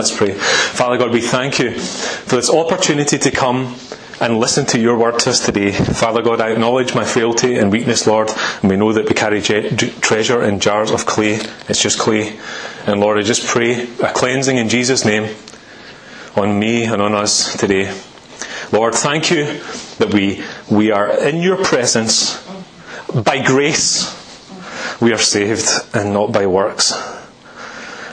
Let's pray. Father God, we thank you for this opportunity to come and listen to your word to us today. Father God, I acknowledge my frailty and weakness, Lord, and we know that we carry je- treasure in jars of clay. It's just clay. And Lord, I just pray a cleansing in Jesus' name on me and on us today. Lord, thank you that we, we are in your presence by grace. We are saved and not by works.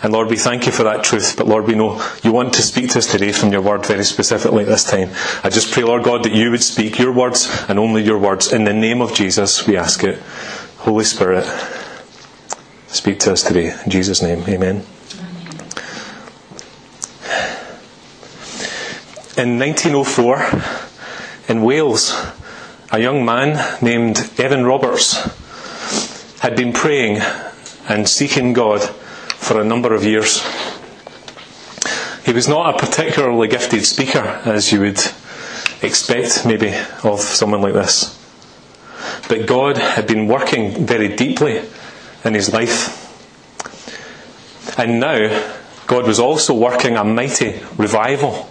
And Lord, we thank you for that truth. But Lord, we know you want to speak to us today from your word very specifically at this time. I just pray, Lord God, that you would speak your words and only your words. In the name of Jesus, we ask it. Holy Spirit, speak to us today. In Jesus' name, amen. In 1904, in Wales, a young man named Evan Roberts had been praying and seeking God for a number of years. He was not a particularly gifted speaker, as you would expect, maybe, of someone like this. But God had been working very deeply in his life. And now, God was also working a mighty revival.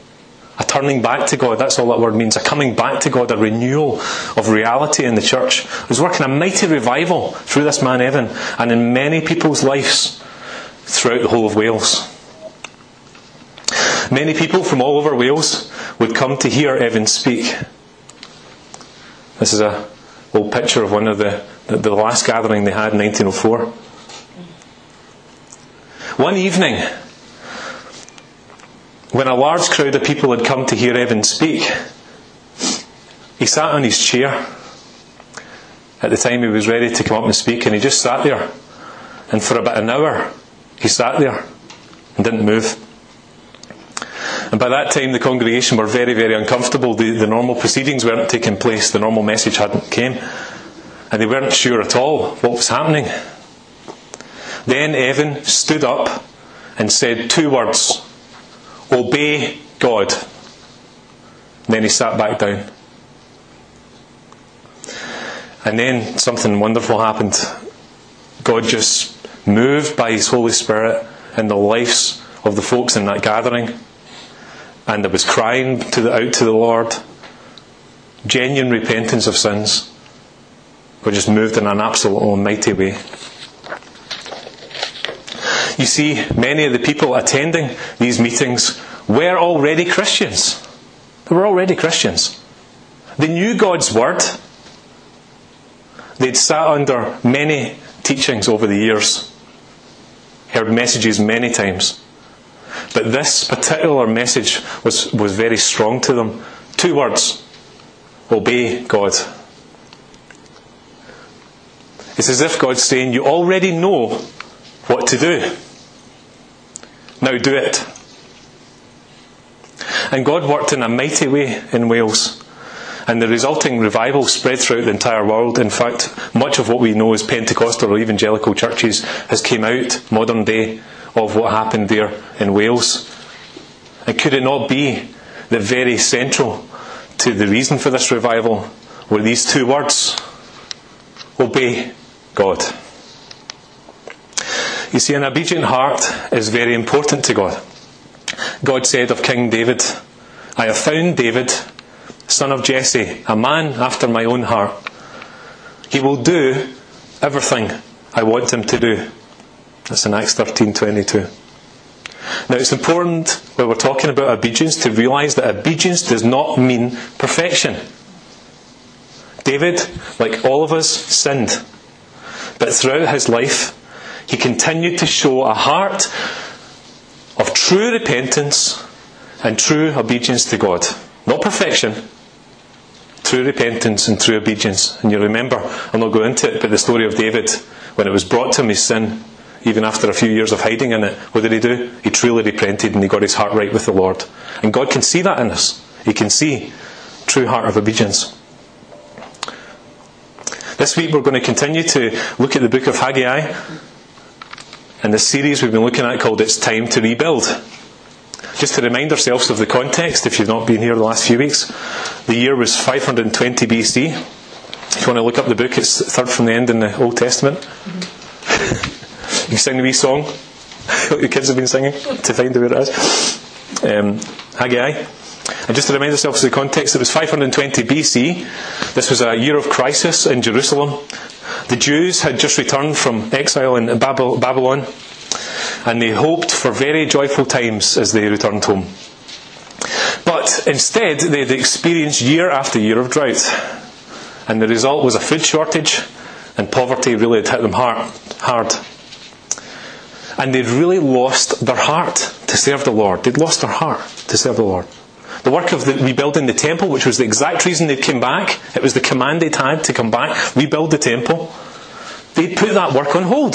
A turning back to God, that's all that word means. A coming back to God, a renewal of reality in the church. He was working a mighty revival through this man Evan and in many people's lives throughout the whole of Wales. Many people from all over Wales would come to hear Evan speak. This is a old picture of one of the, the, the last gathering they had in 1904. One evening, when a large crowd of people had come to hear Evan speak, he sat on his chair. At the time he was ready to come up and speak, and he just sat there. And for about an hour, he sat there and didn't move. And by that time, the congregation were very, very uncomfortable. The, the normal proceedings weren't taking place. The normal message hadn't came. And they weren't sure at all what was happening. Then Evan stood up and said two words Obey God. And then he sat back down. And then something wonderful happened. God just moved by His Holy Spirit in the lives of the folks in that gathering. And there was crying to the, out to the Lord, genuine repentance of sins. God just moved in an absolute almighty way. You see, many of the people attending these meetings were already Christians. They were already Christians. They knew God's Word. They'd sat under many teachings over the years heard messages many times. But this particular message was, was very strong to them. Two words obey God. It's as if God's saying, You already know what to do. Now do it. And God worked in a mighty way in Wales. And the resulting revival spread throughout the entire world. In fact, much of what we know as Pentecostal or evangelical churches has came out, modern day, of what happened there in Wales. And could it not be that very central to the reason for this revival were these two words Obey God. You see, an obedient heart is very important to God. God said of King David, I have found David son of Jesse, a man after my own heart. He will do everything I want him to do. That's in Acts 13:22. Now it's important when we're talking about obedience to realise that obedience does not mean perfection. David, like all of us, sinned. But throughout his life, he continued to show a heart of true repentance and true obedience to God. Not perfection, through repentance and through obedience. And you remember, I'll not go into it, but the story of David, when it was brought to him his sin, even after a few years of hiding in it, what did he do? He truly repented and he got his heart right with the Lord. And God can see that in us. He can see true heart of obedience. This week we're going to continue to look at the book of Haggai and the series we've been looking at called It's Time to Rebuild. Just to remind ourselves of the context, if you've not been here the last few weeks, the year was 520 BC. If you want to look up the book, it's third from the end in the Old Testament. Mm-hmm. you sing the wee song. the kids have been singing to find out where it is. Um, Haggai. And just to remind ourselves of the context, it was 520 BC. This was a year of crisis in Jerusalem. The Jews had just returned from exile in Babylon, and they hoped for very joyful times as they returned home. But instead, they had experienced year after year of drought. And the result was a food shortage, and poverty really had hit them hard. hard. And they'd really lost their heart to serve the Lord. They'd lost their heart to serve the Lord. The work of the, rebuilding the temple, which was the exact reason they came back, it was the command they'd had to come back, rebuild the temple. They'd put that work on hold.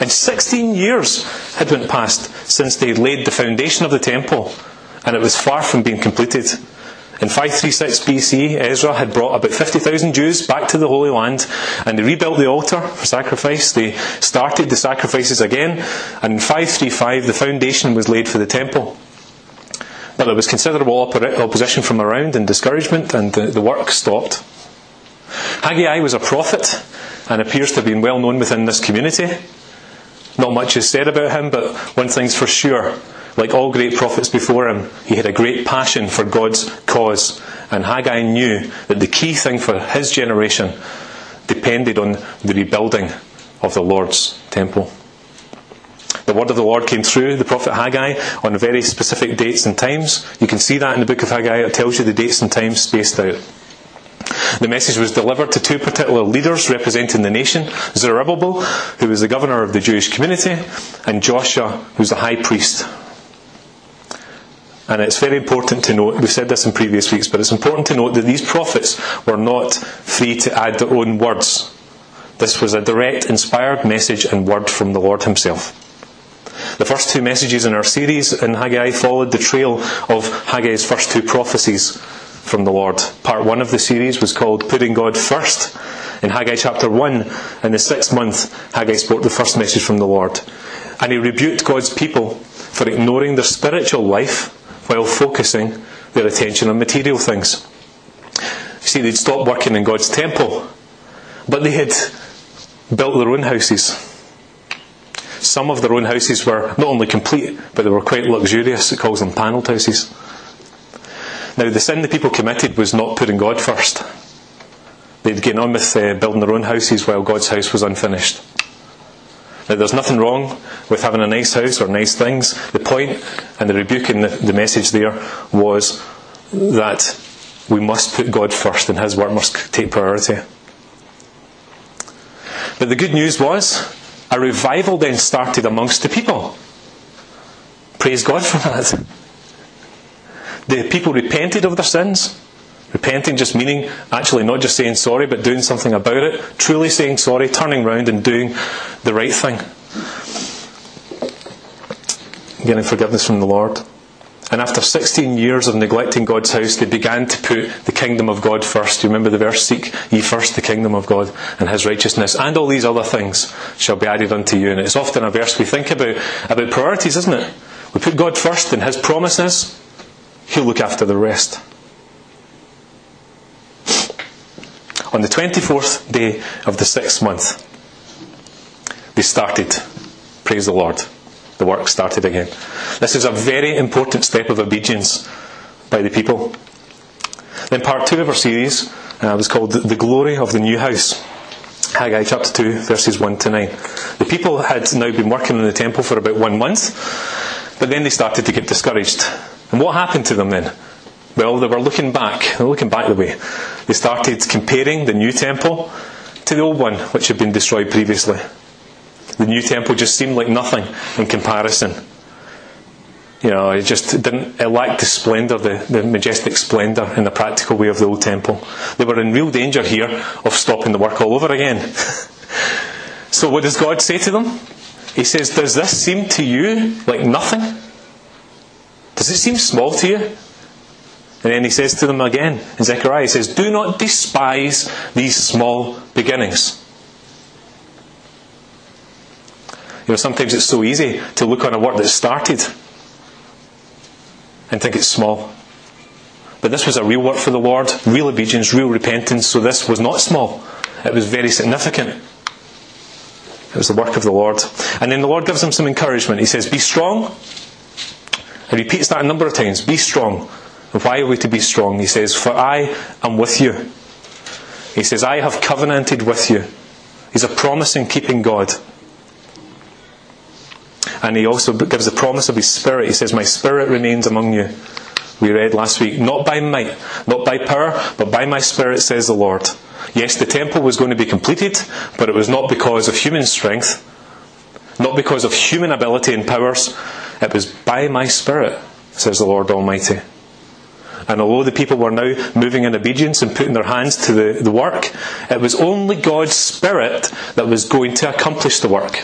And 16 years had went past since they laid the foundation of the temple, and it was far from being completed. In 536 BC, Ezra had brought about 50,000 Jews back to the Holy Land and they rebuilt the altar for sacrifice. They started the sacrifices again, and in 535 the foundation was laid for the temple. But there was considerable opposition from around and discouragement, and the, the work stopped. Haggai was a prophet and appears to have been well known within this community. Not much is said about him, but one thing's for sure like all great prophets before him, he had a great passion for God's cause. And Haggai knew that the key thing for his generation depended on the rebuilding of the Lord's temple. The word of the Lord came through the prophet Haggai on very specific dates and times. You can see that in the book of Haggai. It tells you the dates and times spaced out. The message was delivered to two particular leaders representing the nation Zerubbabel, who was the governor of the Jewish community, and Joshua, who was the high priest and it's very important to note, we've said this in previous weeks, but it's important to note that these prophets were not free to add their own words. This was a direct, inspired message and word from the Lord Himself. The first two messages in our series in Haggai followed the trail of Haggai's first two prophecies from the Lord. Part one of the series was called Putting God First. In Haggai chapter 1, in the sixth month, Haggai spoke the first message from the Lord. And he rebuked God's people for ignoring their spiritual life while focusing their attention on material things. You see, they'd stopped working in God's temple, but they had built their own houses. Some of their own houses were not only complete, but they were quite luxurious. It calls them panelled houses. Now, the sin the people committed was not putting God first. They'd get on with uh, building their own houses while God's house was unfinished. Now, there's nothing wrong with having a nice house or nice things. The point and the rebuke in the, the message there was that we must put God first and His work must take priority. But the good news was a revival then started amongst the people. Praise God for that. The people repented of their sins. Repenting just meaning actually not just saying sorry, but doing something about it. Truly saying sorry, turning round and doing the right thing. Getting forgiveness from the Lord. And after 16 years of neglecting God's house, they began to put the kingdom of God first. You remember the verse, Seek ye first the kingdom of God and his righteousness, and all these other things shall be added unto you. And it's often a verse we think about, about priorities, isn't it? We put God first and his promises, he'll look after the rest. On the 24th day of the sixth month, they started. Praise the Lord. The work started again. This is a very important step of obedience by the people. Then, part two of our series uh, was called The Glory of the New House. Haggai chapter 2, verses 1 to 9. The people had now been working in the temple for about one month, but then they started to get discouraged. And what happened to them then? Well, they were looking back. They were looking back the way. They started comparing the new temple to the old one, which had been destroyed previously. The new temple just seemed like nothing in comparison. You know, it just didn't, it lacked the splendour, the, the majestic splendour in the practical way of the old temple. They were in real danger here of stopping the work all over again. so what does God say to them? He says, Does this seem to you like nothing? Does it seem small to you? And then he says to them again in Zechariah, he says, Do not despise these small beginnings. You know, sometimes it's so easy to look on a work that started and think it's small. But this was a real work for the Lord, real obedience, real repentance, so this was not small. It was very significant. It was the work of the Lord. And then the Lord gives him some encouragement. He says, Be strong. He repeats that a number of times. Be strong. Why are we to be strong? He says, For I am with you. He says, I have covenanted with you. He's a promising keeping God. And he also gives the promise of his spirit. He says, My spirit remains among you. We read last week, not by might, not by power, but by my spirit, says the Lord. Yes, the temple was going to be completed, but it was not because of human strength, not because of human ability and powers. It was by my spirit, says the Lord Almighty. And although the people were now moving in obedience and putting their hands to the, the work, it was only God's Spirit that was going to accomplish the work.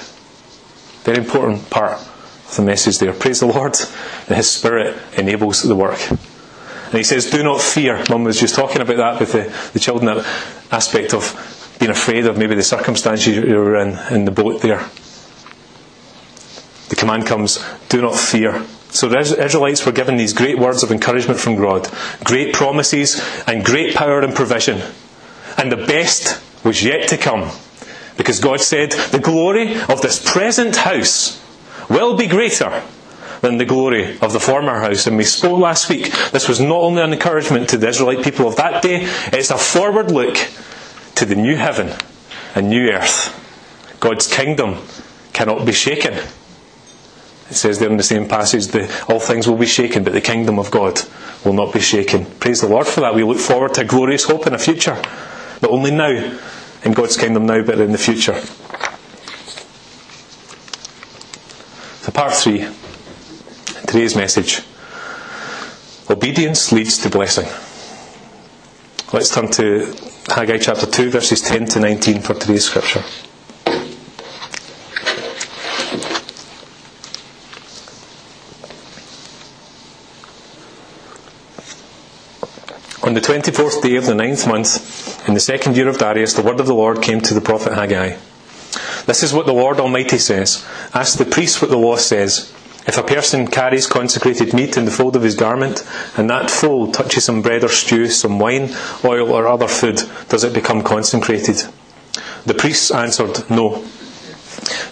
Very important part of the message there. Praise the Lord that His Spirit enables the work. And He says, Do not fear. Mum was just talking about that with the, the children, that aspect of being afraid of maybe the circumstances you were in, in the boat there. The command comes, Do not fear. So the Israelites were given these great words of encouragement from God, great promises, and great power and provision. And the best was yet to come. Because God said, The glory of this present house will be greater than the glory of the former house. And we spoke last week, this was not only an encouragement to the Israelite people of that day, it's a forward look to the new heaven and new earth. God's kingdom cannot be shaken. It says there in the same passage all things will be shaken, but the kingdom of God will not be shaken. Praise the Lord for that. We look forward to a glorious hope in a future. Not only now, in God's kingdom now, but in the future. So, part three, today's message obedience leads to blessing. Let's turn to Haggai chapter 2, verses 10 to 19 for today's scripture. On the 24th day of the ninth month, in the second year of Darius, the word of the Lord came to the prophet Haggai. This is what the Lord Almighty says Ask the priest what the law says. If a person carries consecrated meat in the fold of his garment, and that fold touches some bread or stew, some wine, oil, or other food, does it become consecrated? The priests answered, No.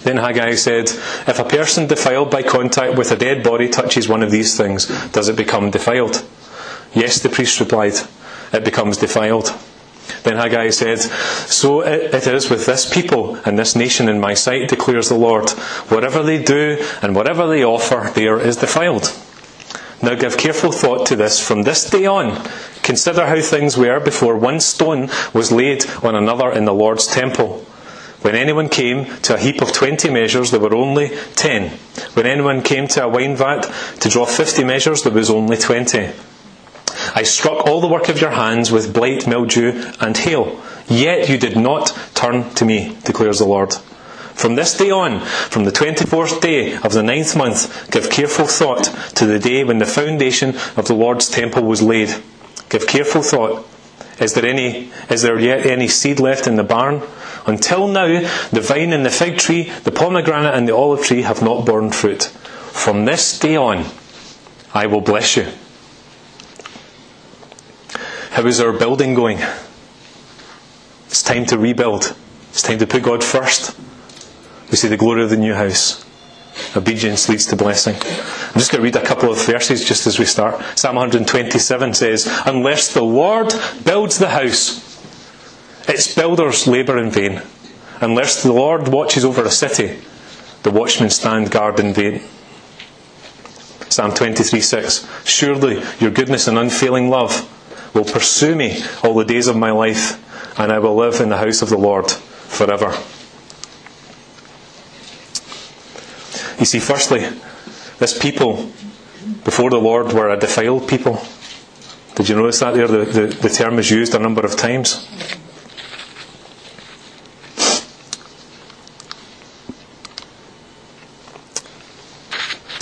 Then Haggai said, If a person defiled by contact with a dead body touches one of these things, does it become defiled? Yes, the priest replied, it becomes defiled. Then Haggai said, So it is with this people and this nation in my sight, declares the Lord. Whatever they do and whatever they offer, there is defiled. Now give careful thought to this from this day on. Consider how things were before one stone was laid on another in the Lord's temple. When anyone came to a heap of twenty measures, there were only ten. When anyone came to a wine vat to draw fifty measures, there was only twenty. I struck all the work of your hands with blight, mildew, and hail. Yet you did not turn to me, declares the Lord. From this day on, from the 24th day of the ninth month, give careful thought to the day when the foundation of the Lord's temple was laid. Give careful thought. Is there any, is there yet any seed left in the barn? Until now, the vine and the fig tree, the pomegranate and the olive tree have not borne fruit. From this day on, I will bless you. How is our building going? It's time to rebuild. It's time to put God first. We see the glory of the new house. Obedience leads to blessing. I'm just going to read a couple of verses just as we start. Psalm 127 says, Unless the Lord builds the house, its builders labour in vain. Unless the Lord watches over a city, the watchmen stand guard in vain. Psalm 23 6 Surely your goodness and unfailing love will pursue me all the days of my life, and I will live in the house of the Lord forever. You see, firstly, this people before the Lord were a defiled people. Did you notice that there? The, the, the term is used a number of times.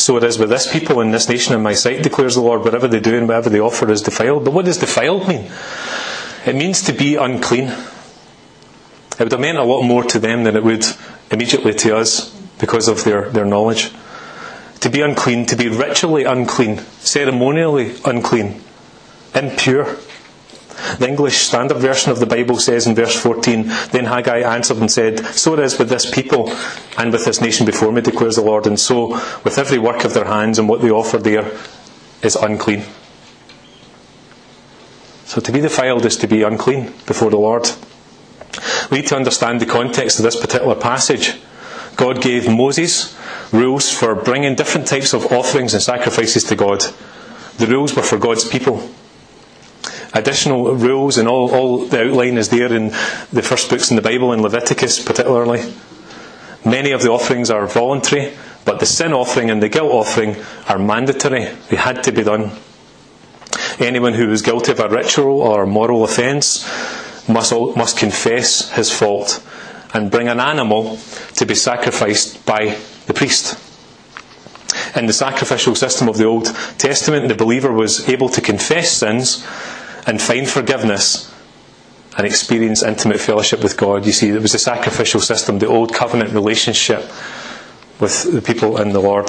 So it is with this people in this nation in my sight, declares the Lord. Whatever they do and whatever they offer is defiled. But what does defiled mean? It means to be unclean. It would have meant a lot more to them than it would immediately to us because of their, their knowledge. To be unclean, to be ritually unclean, ceremonially unclean, impure. The English Standard Version of the Bible says in verse 14, Then Haggai answered and said, So it is with this people and with this nation before me, declares the Lord, and so with every work of their hands and what they offer there is unclean. So to be defiled is to be unclean before the Lord. We need to understand the context of this particular passage. God gave Moses rules for bringing different types of offerings and sacrifices to God. The rules were for God's people. Additional rules and all, all the outline is there in the first books in the Bible, in Leviticus particularly. Many of the offerings are voluntary, but the sin offering and the guilt offering are mandatory. They had to be done. Anyone who was guilty of a ritual or moral offence must, must confess his fault and bring an animal to be sacrificed by the priest. In the sacrificial system of the Old Testament, the believer was able to confess sins and find forgiveness and experience intimate fellowship with God. You see, it was a sacrificial system, the old covenant relationship with the people and the Lord.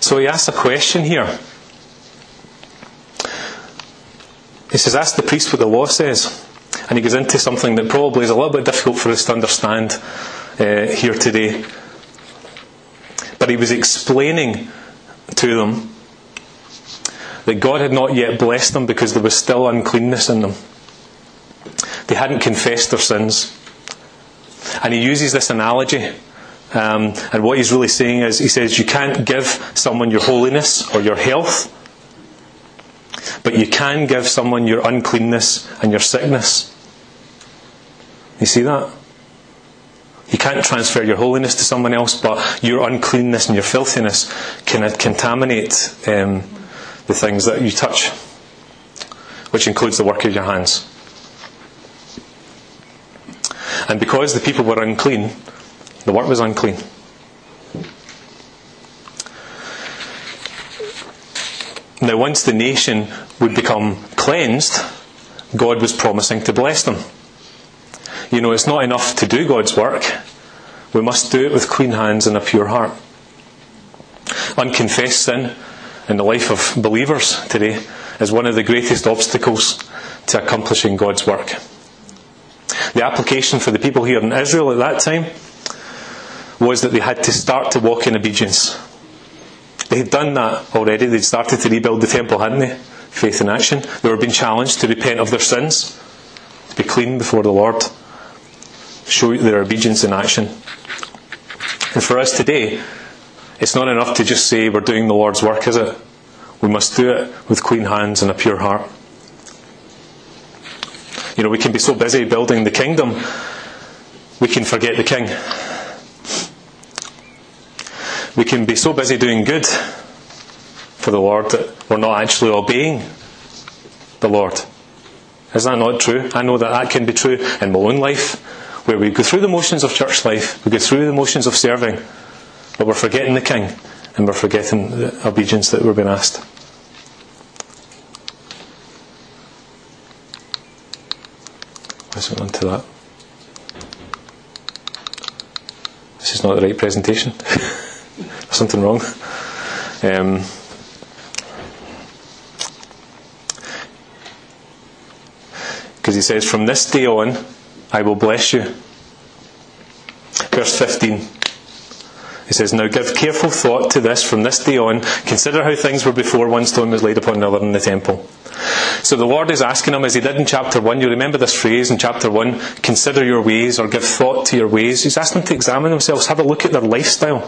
So he asks a question here. He says, Ask the priest what the law says. And he goes into something that probably is a little bit difficult for us to understand uh, here today. But he was explaining to them that God had not yet blessed them because there was still uncleanness in them. They hadn't confessed their sins. And he uses this analogy. Um, and what he's really saying is, he says, you can't give someone your holiness or your health, but you can give someone your uncleanness and your sickness. You see that? You can't transfer your holiness to someone else, but your uncleanness and your filthiness can contaminate um, the things that you touch, which includes the work of your hands. And because the people were unclean, the work was unclean. Now, once the nation would become cleansed, God was promising to bless them. You know, it's not enough to do God's work. We must do it with clean hands and a pure heart. Unconfessed sin in the life of believers today is one of the greatest obstacles to accomplishing God's work. The application for the people here in Israel at that time was that they had to start to walk in obedience. They had done that already. They'd started to rebuild the temple, hadn't they? Faith in action. They were being challenged to repent of their sins, to be clean before the Lord show their obedience in action. And for us today, it's not enough to just say we're doing the Lord's work, is it? We must do it with clean hands and a pure heart. You know, we can be so busy building the kingdom, we can forget the king. We can be so busy doing good for the Lord that we're not actually obeying the Lord. Is that not true? I know that that can be true in my own life where we go through the motions of church life, we go through the motions of serving, but we're forgetting the King and we're forgetting the obedience that we're being asked. Let's go on to that. This is not the right presentation. Something wrong. Um, because he says, From this day on, I will bless you. Verse 15. He says, Now give careful thought to this from this day on. Consider how things were before one stone was laid upon another in the temple. So the Lord is asking him, as he did in chapter 1, you remember this phrase in chapter 1, consider your ways or give thought to your ways. He's asking them to examine themselves, have a look at their lifestyle,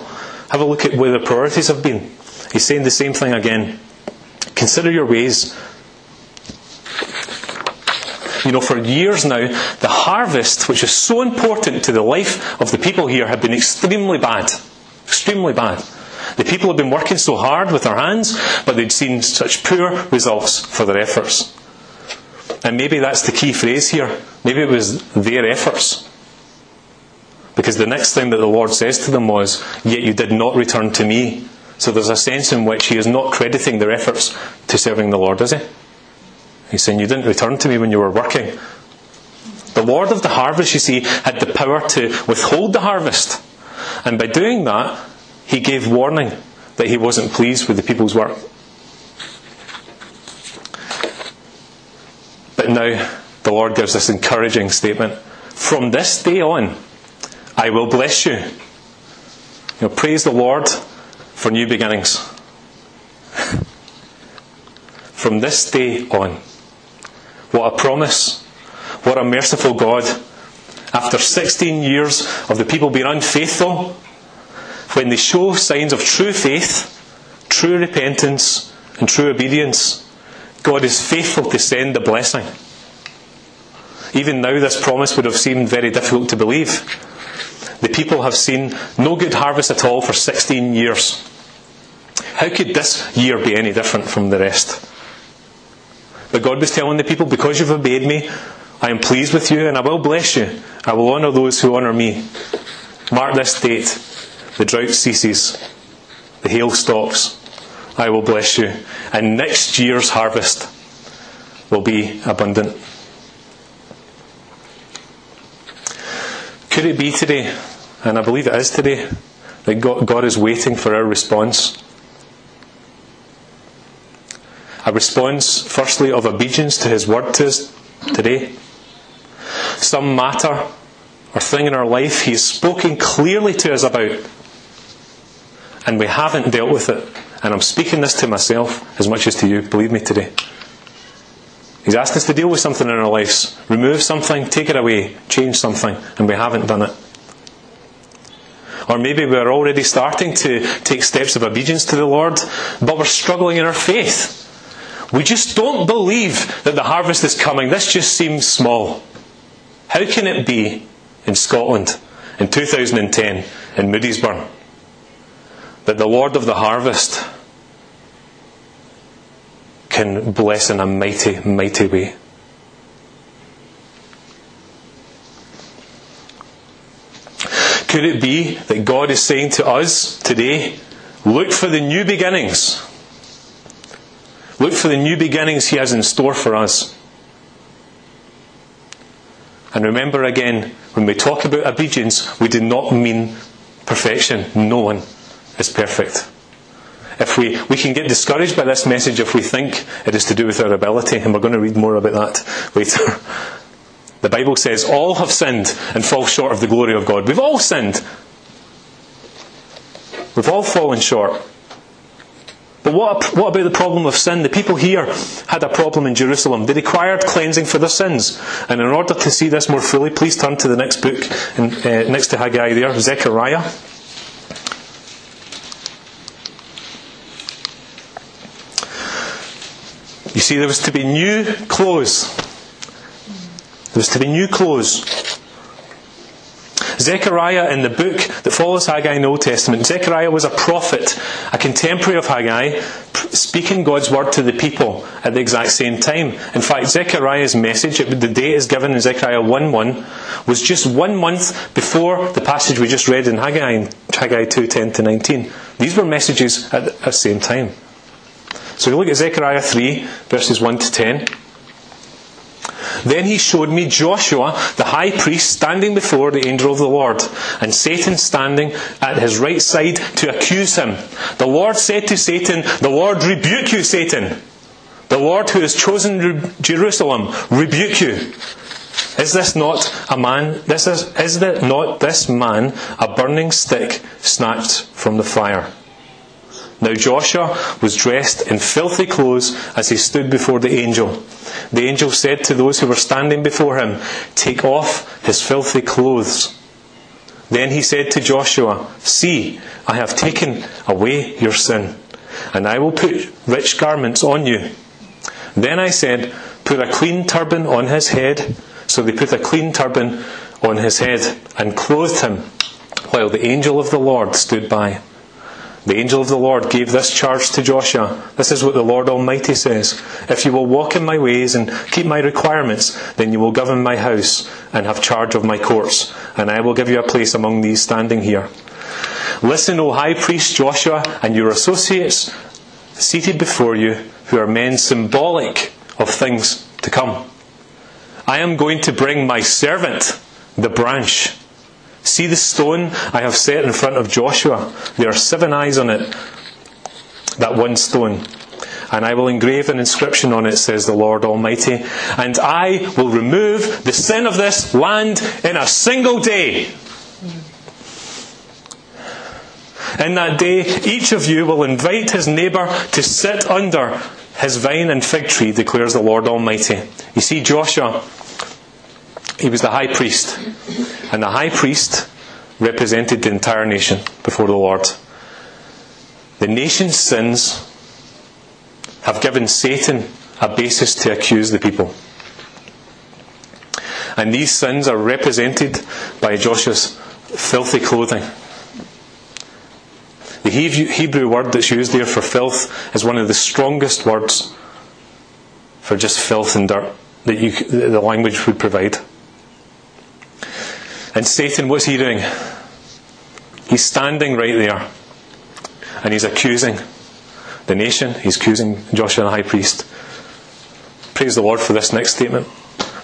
have a look at where their priorities have been. He's saying the same thing again. Consider your ways. You know, for years now, the harvest, which is so important to the life of the people here, had been extremely bad. Extremely bad. The people had been working so hard with their hands, but they'd seen such poor results for their efforts. And maybe that's the key phrase here. Maybe it was their efforts. Because the next thing that the Lord says to them was, Yet you did not return to me. So there's a sense in which He is not crediting their efforts to serving the Lord, is He? He's saying, You didn't return to me when you were working. The Lord of the harvest, you see, had the power to withhold the harvest. And by doing that, he gave warning that he wasn't pleased with the people's work. But now the Lord gives this encouraging statement From this day on, I will bless you. you know, praise the Lord for new beginnings. From this day on. What a promise. What a merciful God. After 16 years of the people being unfaithful, when they show signs of true faith, true repentance, and true obedience, God is faithful to send the blessing. Even now, this promise would have seemed very difficult to believe. The people have seen no good harvest at all for 16 years. How could this year be any different from the rest? But God was telling the people, because you've obeyed me, I am pleased with you and I will bless you. I will honour those who honour me. Mark this date. The drought ceases. The hail stops. I will bless you. And next year's harvest will be abundant. Could it be today, and I believe it is today, that God is waiting for our response? A response, firstly, of obedience to His word to us today. Some matter or thing in our life He's spoken clearly to us about, and we haven't dealt with it. And I'm speaking this to myself as much as to you, believe me today. He's asked us to deal with something in our lives. Remove something, take it away, change something, and we haven't done it. Or maybe we're already starting to take steps of obedience to the Lord, but we're struggling in our faith. We just don't believe that the harvest is coming. This just seems small. How can it be in Scotland in 2010 in Moodiesburn that the Lord of the harvest can bless in a mighty, mighty way? Could it be that God is saying to us today, look for the new beginnings? Look for the new beginnings He has in store for us. And remember again, when we talk about obedience, we do not mean perfection. No one is perfect. If we, we can get discouraged by this message if we think it is to do with our ability, and we're going to read more about that later. The Bible says all have sinned and fall short of the glory of God. We've all sinned. We've all fallen short. But what, what about the problem of sin? The people here had a problem in Jerusalem. They required cleansing for their sins. And in order to see this more fully, please turn to the next book, in, uh, next to Haggai there, Zechariah. You see, there was to be new clothes. There was to be new clothes. Zechariah, in the book that follows Haggai in the Old Testament, Zechariah was a prophet, a contemporary of Haggai, speaking God's word to the people at the exact same time. In fact, Zechariah's message, the date is given in Zechariah 1 1, was just one month before the passage we just read in Haggai, Haggai 2 10 to 19. These were messages at the same time. So we look at Zechariah 3, verses 1 to 10. Then he showed me Joshua, the high priest, standing before the angel of the Lord, and Satan standing at his right side to accuse him. The Lord said to Satan, The Lord rebuke you, Satan. The Lord who has chosen Jerusalem rebuke you. Is this not a man? This is, is not this man a burning stick snatched from the fire? Now Joshua was dressed in filthy clothes as he stood before the angel. The angel said to those who were standing before him, Take off his filthy clothes. Then he said to Joshua, See, I have taken away your sin, and I will put rich garments on you. Then I said, Put a clean turban on his head. So they put a clean turban on his head and clothed him, while the angel of the Lord stood by. The angel of the Lord gave this charge to Joshua. This is what the Lord Almighty says. If you will walk in my ways and keep my requirements, then you will govern my house and have charge of my courts, and I will give you a place among these standing here. Listen, O high priest Joshua, and your associates seated before you, who are men symbolic of things to come. I am going to bring my servant, the branch, See the stone I have set in front of Joshua. There are seven eyes on it, that one stone. And I will engrave an inscription on it, says the Lord Almighty. And I will remove the sin of this land in a single day. In that day, each of you will invite his neighbour to sit under his vine and fig tree, declares the Lord Almighty. You see, Joshua, he was the high priest. And the high priest represented the entire nation before the Lord. The nation's sins have given Satan a basis to accuse the people. And these sins are represented by Joshua's filthy clothing. The Hebrew word that's used there for filth is one of the strongest words for just filth and dirt that you, the language would provide. And Satan, what's he doing? He's standing right there and he's accusing the nation, he's accusing Joshua the high priest. Praise the Lord for this next statement.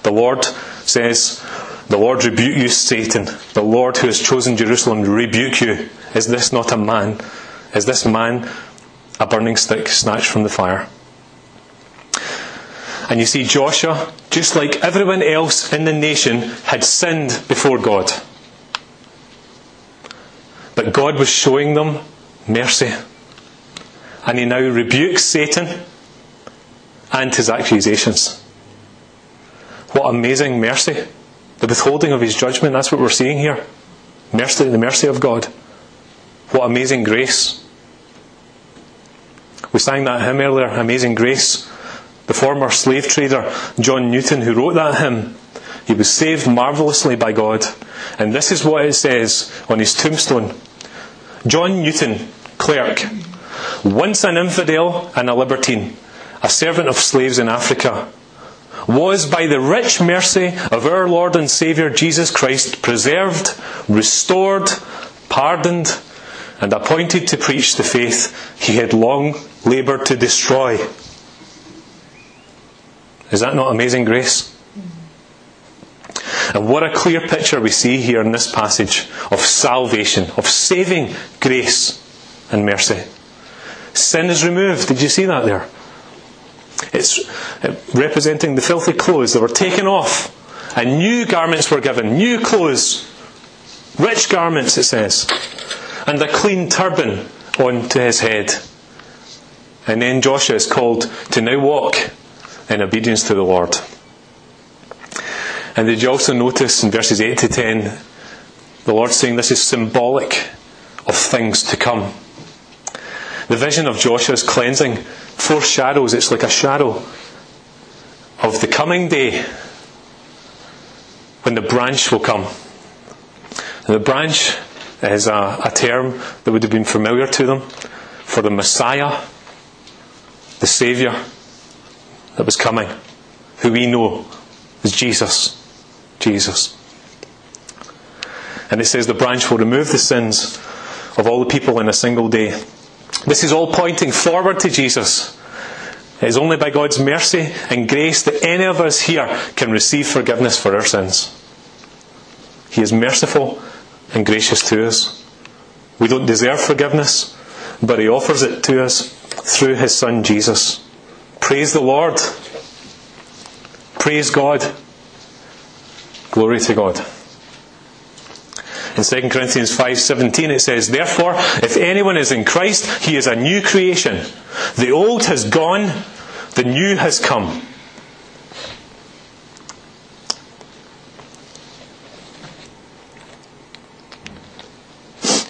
The Lord says, The Lord rebuke you, Satan. The Lord who has chosen Jerusalem rebuke you. Is this not a man? Is this man a burning stick snatched from the fire? And you see, Joshua, just like everyone else in the nation, had sinned before God. But God was showing them mercy. And he now rebukes Satan and his accusations. What amazing mercy. The withholding of his judgment, that's what we're seeing here. Mercy, the mercy of God. What amazing grace. We sang that hymn earlier, Amazing Grace. The former slave trader, John Newton, who wrote that hymn, he was saved marvellously by God. And this is what it says on his tombstone John Newton, clerk, once an infidel and a libertine, a servant of slaves in Africa, was by the rich mercy of our Lord and Saviour Jesus Christ preserved, restored, pardoned, and appointed to preach the faith he had long laboured to destroy. Is that not amazing grace? And what a clear picture we see here in this passage of salvation, of saving grace and mercy. Sin is removed. Did you see that there? It's uh, representing the filthy clothes that were taken off, and new garments were given, new clothes, rich garments, it says, and a clean turban onto his head. And then Joshua is called to now walk in obedience to the Lord. And did you also notice in verses 8 to 10, the Lord saying this is symbolic of things to come? The vision of Joshua's cleansing foreshadows, it's like a shadow of the coming day when the branch will come. And the branch is a, a term that would have been familiar to them for the Messiah, the Saviour that was coming, who we know is Jesus. Jesus. And it says the branch will remove the sins of all the people in a single day. This is all pointing forward to Jesus. It is only by God's mercy and grace that any of us here can receive forgiveness for our sins. He is merciful and gracious to us. We don't deserve forgiveness, but He offers it to us through His Son Jesus. Praise the Lord. Praise God. Glory to God. In 2 Corinthians 5:17 it says, "Therefore, if anyone is in Christ, he is a new creation. The old has gone, the new has come."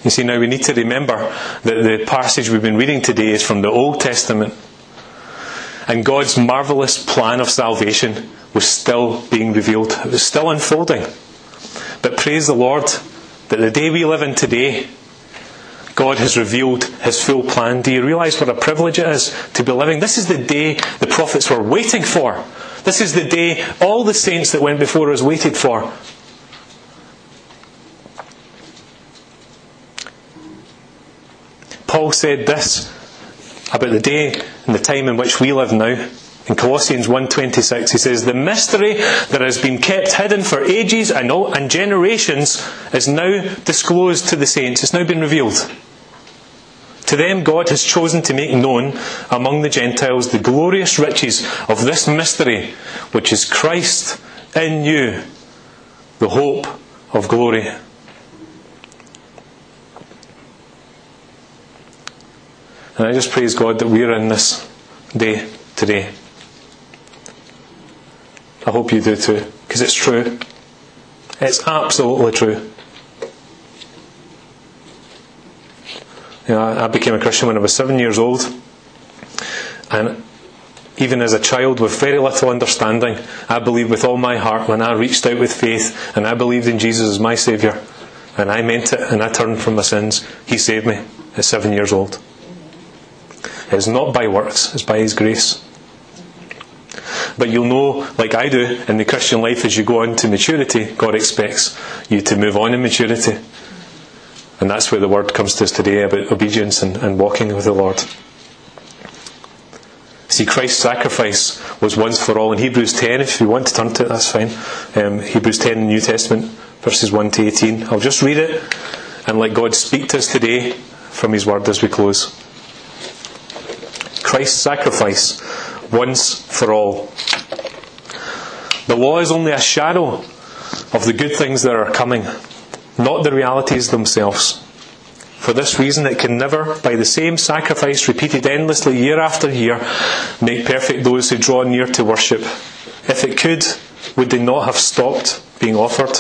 You see, now we need to remember that the passage we've been reading today is from the Old Testament. And God's marvellous plan of salvation was still being revealed, it was still unfolding. But praise the Lord that the day we live in today, God has revealed His full plan. Do you realise what a privilege it is to be living? This is the day the prophets were waiting for. This is the day all the saints that went before us waited for. Paul said this about the day and the time in which we live now. In Colossians 1.26 he says, The mystery that has been kept hidden for ages and, all, and generations is now disclosed to the saints. It's now been revealed. To them God has chosen to make known among the Gentiles the glorious riches of this mystery, which is Christ in you, the hope of glory. And I just praise God that we are in this day today. I hope you do too, because it's true. It's absolutely true. You know, I became a Christian when I was seven years old, and even as a child with very little understanding, I believed with all my heart when I reached out with faith and I believed in Jesus as my Saviour, and I meant it and I turned from my sins. He saved me at seven years old. It's not by works, it's by His grace. But you'll know, like I do, in the Christian life, as you go on to maturity, God expects you to move on in maturity. And that's where the word comes to us today about obedience and, and walking with the Lord. See, Christ's sacrifice was once for all. In Hebrews 10, if you want to turn to it, that's fine. Um, Hebrews 10 in the New Testament, verses 1 to 18. I'll just read it and let God speak to us today from His Word as we close. Christ's sacrifice once for all. The law is only a shadow of the good things that are coming, not the realities themselves. For this reason, it can never, by the same sacrifice repeated endlessly year after year, make perfect those who draw near to worship. If it could, would they not have stopped being offered?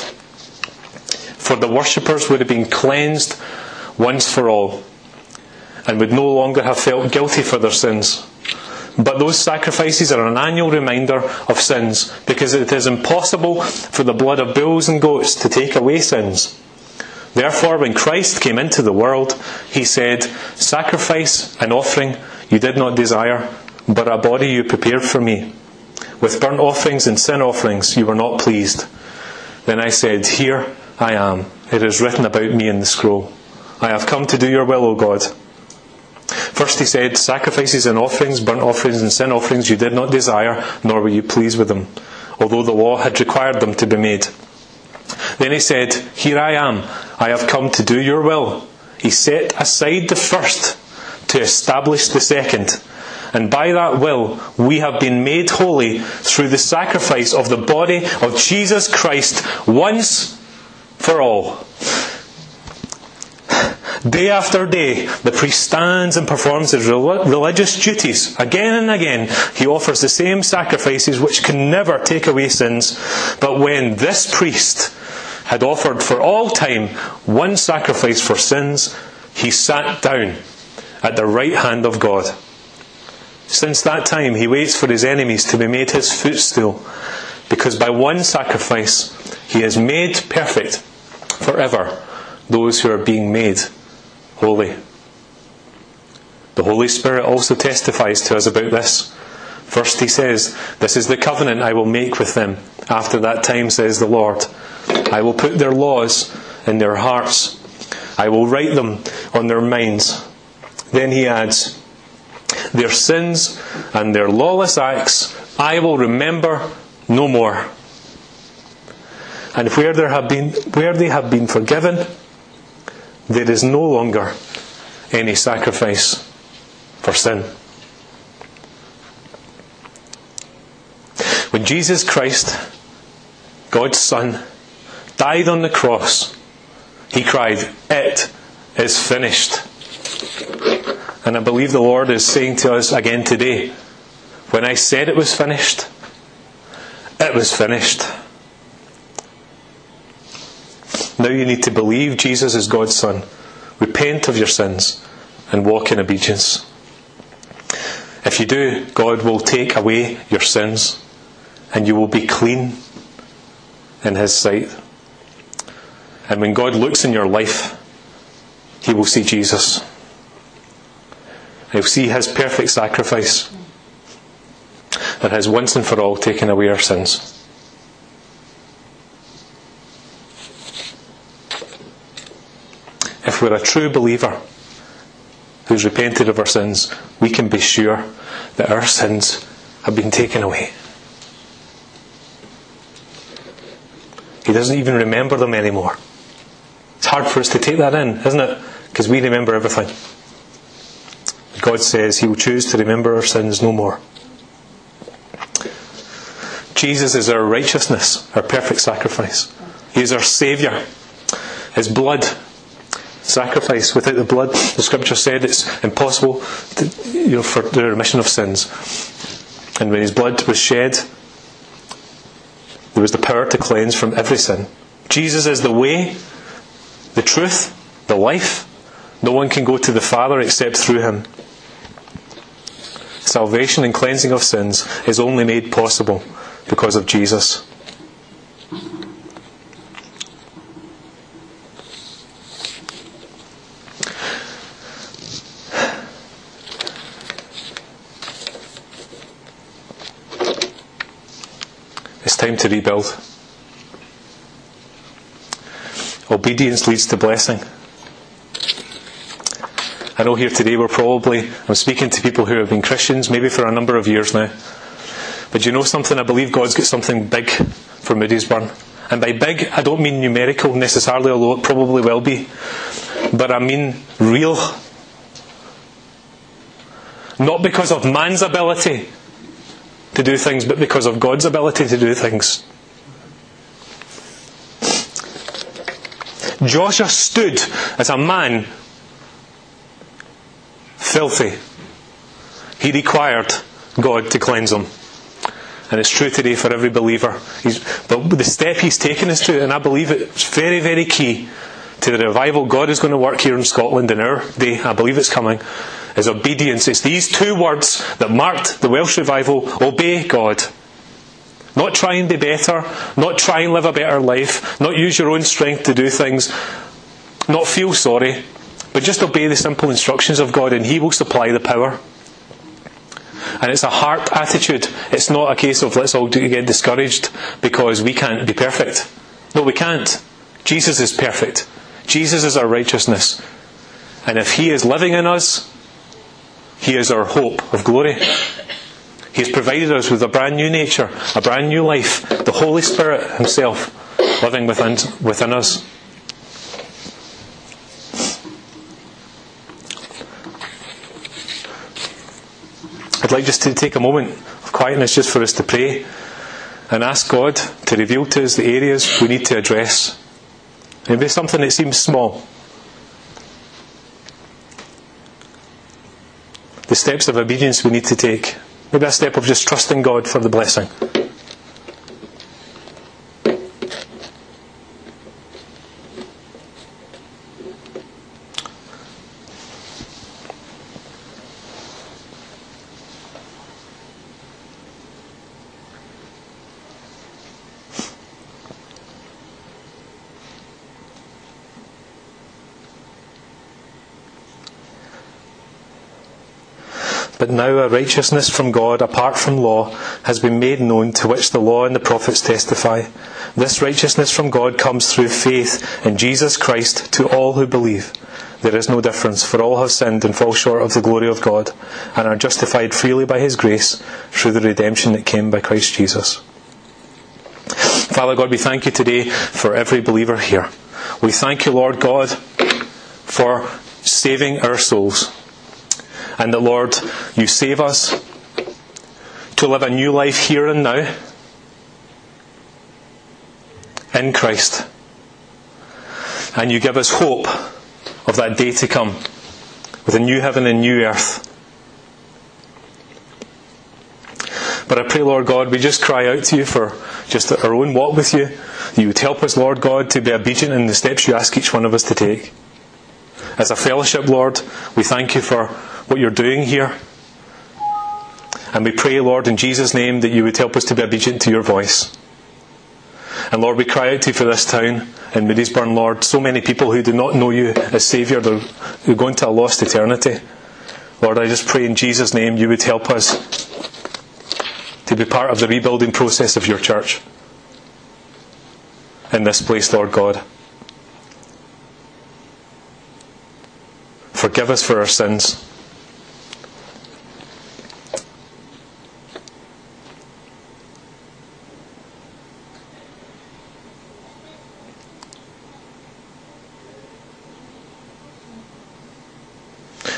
For the worshippers would have been cleansed once for all, and would no longer have felt guilty for their sins. But those sacrifices are an annual reminder of sins, because it is impossible for the blood of bulls and goats to take away sins. Therefore, when Christ came into the world, he said, Sacrifice and offering you did not desire, but a body you prepared for me. With burnt offerings and sin offerings you were not pleased. Then I said, Here I am. It is written about me in the scroll. I have come to do your will, O God. First he said, Sacrifices and offerings, burnt offerings and sin offerings you did not desire, nor were you pleased with them, although the law had required them to be made. Then he said, Here I am, I have come to do your will. He set aside the first to establish the second. And by that will, we have been made holy through the sacrifice of the body of Jesus Christ once for all. Day after day, the priest stands and performs his religious duties. Again and again, he offers the same sacrifices which can never take away sins. But when this priest had offered for all time one sacrifice for sins, he sat down at the right hand of God. Since that time, he waits for his enemies to be made his footstool, because by one sacrifice he has made perfect forever those who are being made holy. The Holy Spirit also testifies to us about this. First, he says, This is the covenant I will make with them. After that time, says the Lord, I will put their laws in their hearts, I will write them on their minds. Then he adds, Their sins and their lawless acts I will remember no more. And where, there have been, where they have been forgiven, there is no longer any sacrifice for sin. When Jesus Christ, God's Son, died on the cross, he cried, It is finished. And I believe the Lord is saying to us again today, when I said it was finished, it was finished. Now you need to believe Jesus is God's Son, repent of your sins, and walk in obedience. If you do, God will take away your sins, and you will be clean in His sight. And when God looks in your life, He will see Jesus. He'll see His perfect sacrifice that has once and for all taken away our sins. If we're a true believer who's repented of our sins, we can be sure that our sins have been taken away. He doesn't even remember them anymore. It's hard for us to take that in, isn't it? Because we remember everything. God says He will choose to remember our sins no more. Jesus is our righteousness, our perfect sacrifice. He is our Saviour. His blood, sacrifice. Without the blood, the Scripture said it's impossible to, you know, for the remission of sins. And when His blood was shed, there was the power to cleanse from every sin. Jesus is the way, the truth, the life. No one can go to the Father except through Him. Salvation and cleansing of sins is only made possible because of Jesus. To rebuild. Obedience leads to blessing. I know here today we're probably, I'm speaking to people who have been Christians maybe for a number of years now. But you know something? I believe God's got something big for Moodiesburn. And by big, I don't mean numerical necessarily, although it probably will be. But I mean real. Not because of man's ability to do things, but because of God's ability to do things. Joshua stood as a man filthy. He required God to cleanse him. And it's true today for every believer. He's, but the step he's taken is true, and I believe it's very, very key to the revival God is going to work here in Scotland in our day. I believe it's coming. Is obedience. It's these two words that marked the Welsh revival obey God. Not try and be better, not try and live a better life, not use your own strength to do things, not feel sorry, but just obey the simple instructions of God and He will supply the power. And it's a heart attitude. It's not a case of let's all get discouraged because we can't be perfect. No, we can't. Jesus is perfect. Jesus is our righteousness. And if He is living in us, He is our hope of glory. He has provided us with a brand new nature, a brand new life, the Holy Spirit Himself living within, within us. I'd like just to take a moment of quietness just for us to pray and ask God to reveal to us the areas we need to address. Maybe something that seems small. The steps of obedience we need to take. Maybe a step of just trusting God for the blessing. But now a righteousness from God apart from law has been made known to which the law and the prophets testify. This righteousness from God comes through faith in Jesus Christ to all who believe. There is no difference, for all have sinned and fall short of the glory of God, and are justified freely by His grace through the redemption that came by Christ Jesus. Father God, we thank you today for every believer here. We thank you, Lord God, for saving our souls. And that, Lord, you save us to live a new life here and now in Christ. And you give us hope of that day to come with a new heaven and new earth. But I pray, Lord God, we just cry out to you for just our own walk with you. You would help us, Lord God, to be obedient in the steps you ask each one of us to take. As a fellowship, Lord, we thank you for what you're doing here. And we pray, Lord, in Jesus' name, that you would help us to be obedient to your voice. And Lord, we cry out to you for this town in Moodiesburn, Lord. So many people who do not know you as Saviour, they're, they're going to a lost eternity. Lord, I just pray in Jesus' name you would help us to be part of the rebuilding process of your church in this place, Lord God. Forgive us for our sins.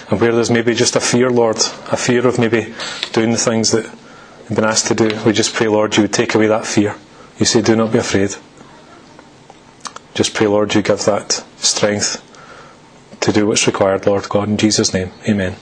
And where there's maybe just a fear, Lord, a fear of maybe doing the things that we've been asked to do, we just pray, Lord, you would take away that fear. You say, do not be afraid. Just pray, Lord, you give that strength to do what's required, Lord God. In Jesus' name, amen.